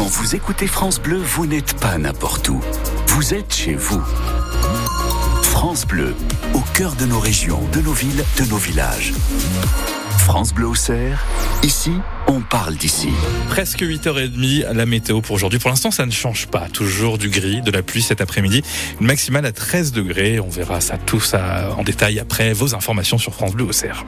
Quand vous écoutez France Bleu, vous n'êtes pas n'importe où. Vous êtes chez vous. France Bleu, au cœur de nos régions, de nos villes, de nos villages. France Bleu au Cerf, ici, on parle d'ici. Presque 8h30 la météo pour aujourd'hui. Pour l'instant, ça ne change pas. Toujours du gris, de la pluie cet après-midi. Une maximale à 13 degrés. On verra ça tout ça en détail après vos informations sur France Bleu au Cerf.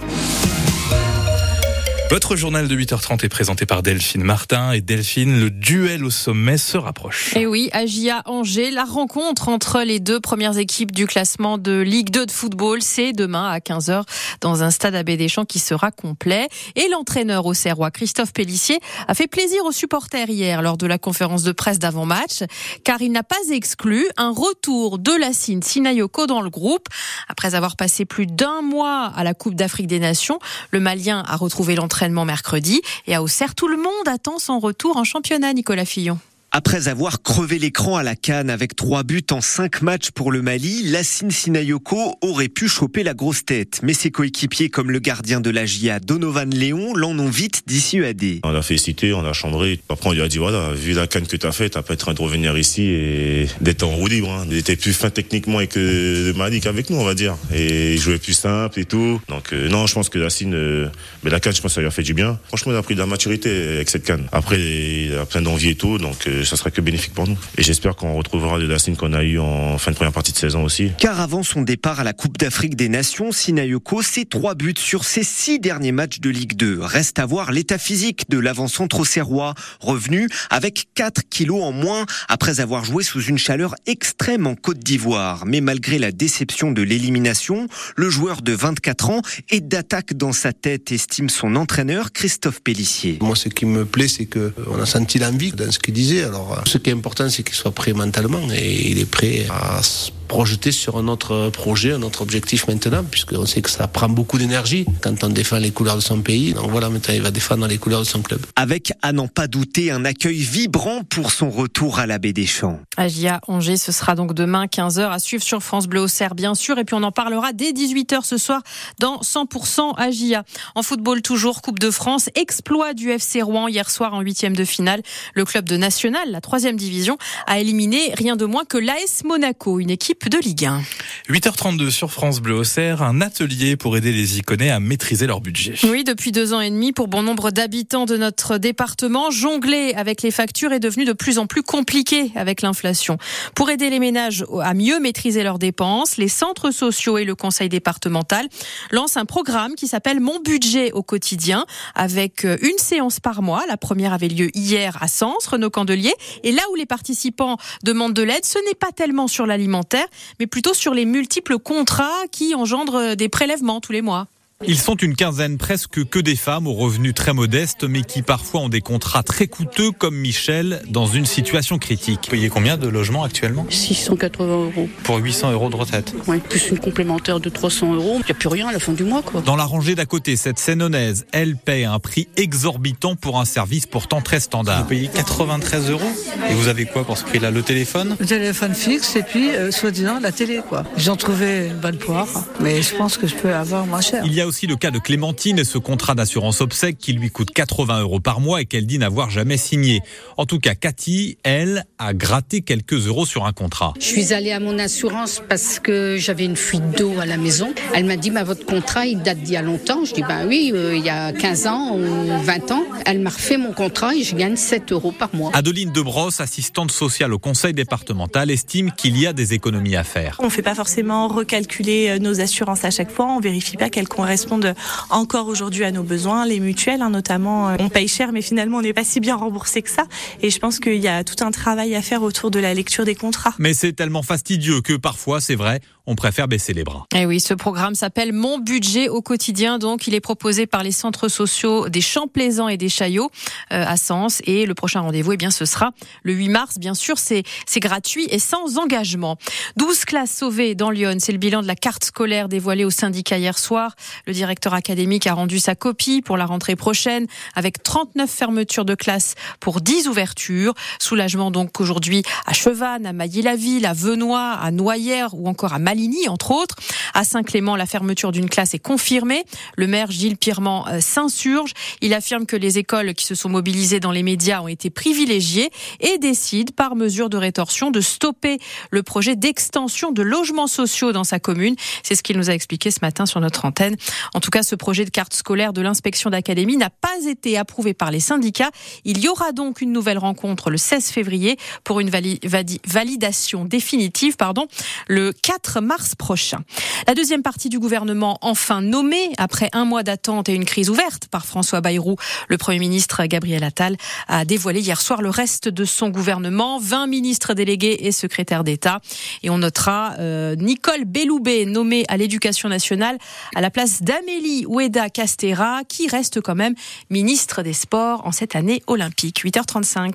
Votre journal de 8h30 est présenté par Delphine Martin. Et Delphine, le duel au sommet se rapproche. Et oui, Agia Angers, la rencontre entre les deux premières équipes du classement de Ligue 2 de football, c'est demain à 15h dans un stade à Bédeschamps qui sera complet. Et l'entraîneur au Serrois, Christophe Pellissier, a fait plaisir aux supporters hier lors de la conférence de presse d'avant-match, car il n'a pas exclu un retour de la Cine Sinayoko dans le groupe. Après avoir passé plus d'un mois à la Coupe d'Afrique des Nations, le Malien a retrouvé l'entraîneur mercredi. Et à Auxerre, tout le monde attend son retour en championnat, Nicolas Fillon. Après avoir crevé l'écran à la canne avec trois buts en cinq matchs pour le Mali, Lassine Sinayoko aurait pu choper la grosse tête. Mais ses coéquipiers comme le gardien de la GIA, Donovan Léon, l'en ont vite dissuadé. On l'a félicité, on l'a chambré. Après, on lui a dit, voilà, vu la canne que tu as faite, t'as pas être train de revenir ici et d'être en roue libre. Hein. Il était plus fin techniquement avec le Mali qu'avec nous, on va dire. Et il jouait plus simple et tout. Donc, euh, non, je pense que Lassine, euh, mais la canne, je pense que ça lui a fait du bien. Franchement, il a pris de la maturité avec cette canne. Après, il a plein d'envie et tout. Donc, euh, ça sera que bénéfique pour nous. Et j'espère qu'on retrouvera le Dacine qu'on a eu en fin de première partie de saison aussi. Car avant son départ à la Coupe d'Afrique des Nations, Sinayoko, c'est trois buts sur ses six derniers matchs de Ligue 2. Reste à voir l'état physique de l'avant-centre au Serrois, revenu avec 4 kilos en moins après avoir joué sous une chaleur extrême en Côte d'Ivoire. Mais malgré la déception de l'élimination, le joueur de 24 ans est d'attaque dans sa tête, estime son entraîneur Christophe Pellissier. Moi, ce qui me plaît, c'est qu'on a senti l'envie dans ce qu'il disait. Alors, ce qui est important, c'est qu'il soit prêt mentalement et il est prêt à se projeter sur un autre projet, un autre objectif maintenant, puisqu'on sait que ça prend beaucoup d'énergie quand on défend les couleurs de son pays. Donc voilà, maintenant il va défendre les couleurs de son club. Avec, à n'en pas douter, un accueil vibrant pour son retour à la baie des Champs. Agia Angers, ce sera donc demain 15h à suivre sur France Bleu au Cerf, bien sûr. Et puis on en parlera dès 18h ce soir dans 100% Agia. En football toujours, Coupe de France, exploit du FC Rouen hier soir en huitième de finale. Le club de National, la troisième division, a éliminé rien de moins que l'AS Monaco, une équipe de Ligue 1. 8h32 sur France Bleu Auxerre, un atelier pour aider les Iconais à maîtriser leur budget. Oui, depuis deux ans et demi, pour bon nombre d'habitants de notre département, jongler avec les factures est devenu de plus en plus compliqué avec l'inflation. Pour aider les ménages à mieux maîtriser leurs dépenses, les centres sociaux et le conseil départemental lancent un programme qui s'appelle Mon budget au quotidien, avec une séance par mois. La première avait lieu hier à Sens, Renaud Candelier. Et là où les participants demandent de l'aide, ce n'est pas tellement sur l'alimentaire, mais plutôt sur les multiples contrats qui engendrent des prélèvements tous les mois. Ils sont une quinzaine presque que des femmes aux revenus très modestes, mais qui parfois ont des contrats très coûteux, comme Michel, dans une situation critique. Vous payez combien de logements actuellement? 680 euros. Pour 800 euros de retraite Oui, plus une complémentaire de 300 euros. Il n'y a plus rien à la fin du mois. Quoi. Dans la rangée d'à côté, cette Sénonaise, elle paie un prix exorbitant pour un service pourtant très standard. Vous payez 93 euros? Et vous avez quoi pour ce prix-là? Le téléphone? Le téléphone fixe et puis, euh, soi-disant, la télé. quoi. J'en trouvais une bonne poire, mais je pense que je peux avoir moins cher. Il y a aussi le cas de Clémentine et ce contrat d'assurance obsèque qui lui coûte 80 euros par mois et qu'elle dit n'avoir jamais signé. En tout cas, Cathy, elle, a gratté quelques euros sur un contrat. Je suis allée à mon assurance parce que j'avais une fuite d'eau à la maison. Elle m'a dit, bah, votre contrat, il date d'il y a longtemps. Je dis, bah oui, euh, il y a 15 ans ou 20 ans. Elle m'a refait mon contrat et je gagne 7 euros par mois. Adeline Debrosse, assistante sociale au conseil départemental, estime qu'il y a des économies à faire. On ne fait pas forcément recalculer euh, nos assurances à chaque fois. On vérifie pas qu'elles correspondent encore aujourd'hui à nos besoins. Les mutuelles, hein, notamment, euh, on paye cher, mais finalement, on n'est pas si bien remboursé que ça. Et je pense qu'il y a tout un travail à faire autour de la lecture des contrats. Mais c'est tellement fastidieux que parfois, c'est vrai, on préfère baisser les bras. Et eh oui, ce programme s'appelle Mon budget au quotidien. Donc, il est proposé par les centres sociaux des Champs Plaisants et des Chaillots euh, à Sens. Et le prochain rendez-vous, eh bien, ce sera le 8 mars. Bien sûr, c'est gratuit et sans engagement. 12 classes sauvées dans Lyon. C'est le bilan de la carte scolaire dévoilée au syndicat hier soir. Le directeur académique a rendu sa copie pour la rentrée prochaine avec 39 fermetures de classes pour 10 ouvertures. Soulagement donc aujourd'hui à Chevannes, à Mailly-la-Ville, à Venoix, à Noyères ou encore à Maligny, entre autres. À Saint-Clément, la fermeture d'une classe est confirmée. Le maire Gilles Pirement euh, s'insurge. Il affirme que les écoles qui se sont mobilisées dans les médias ont été privilégiées et décide, par mesure de rétorsion, de stopper le projet d'extension de logements sociaux dans sa commune. C'est ce qu'il nous a expliqué ce matin sur notre antenne. En tout cas, ce projet de carte scolaire de l'inspection d'académie n'a pas été approuvé par les syndicats. Il y aura donc une nouvelle rencontre le 16 février pour une validation définitive pardon, le 4 mars prochain. La deuxième partie du gouvernement enfin nommée après un mois d'attente et une crise ouverte par François Bayrou. Le Premier ministre Gabriel Attal a dévoilé hier soir le reste de son gouvernement, 20 ministres délégués et secrétaires d'État. Et on notera euh, Nicole Belloubet nommée à l'éducation nationale à la place d'Amélie Oueda Castera qui reste quand même ministre des Sports en cette année olympique. 8h35.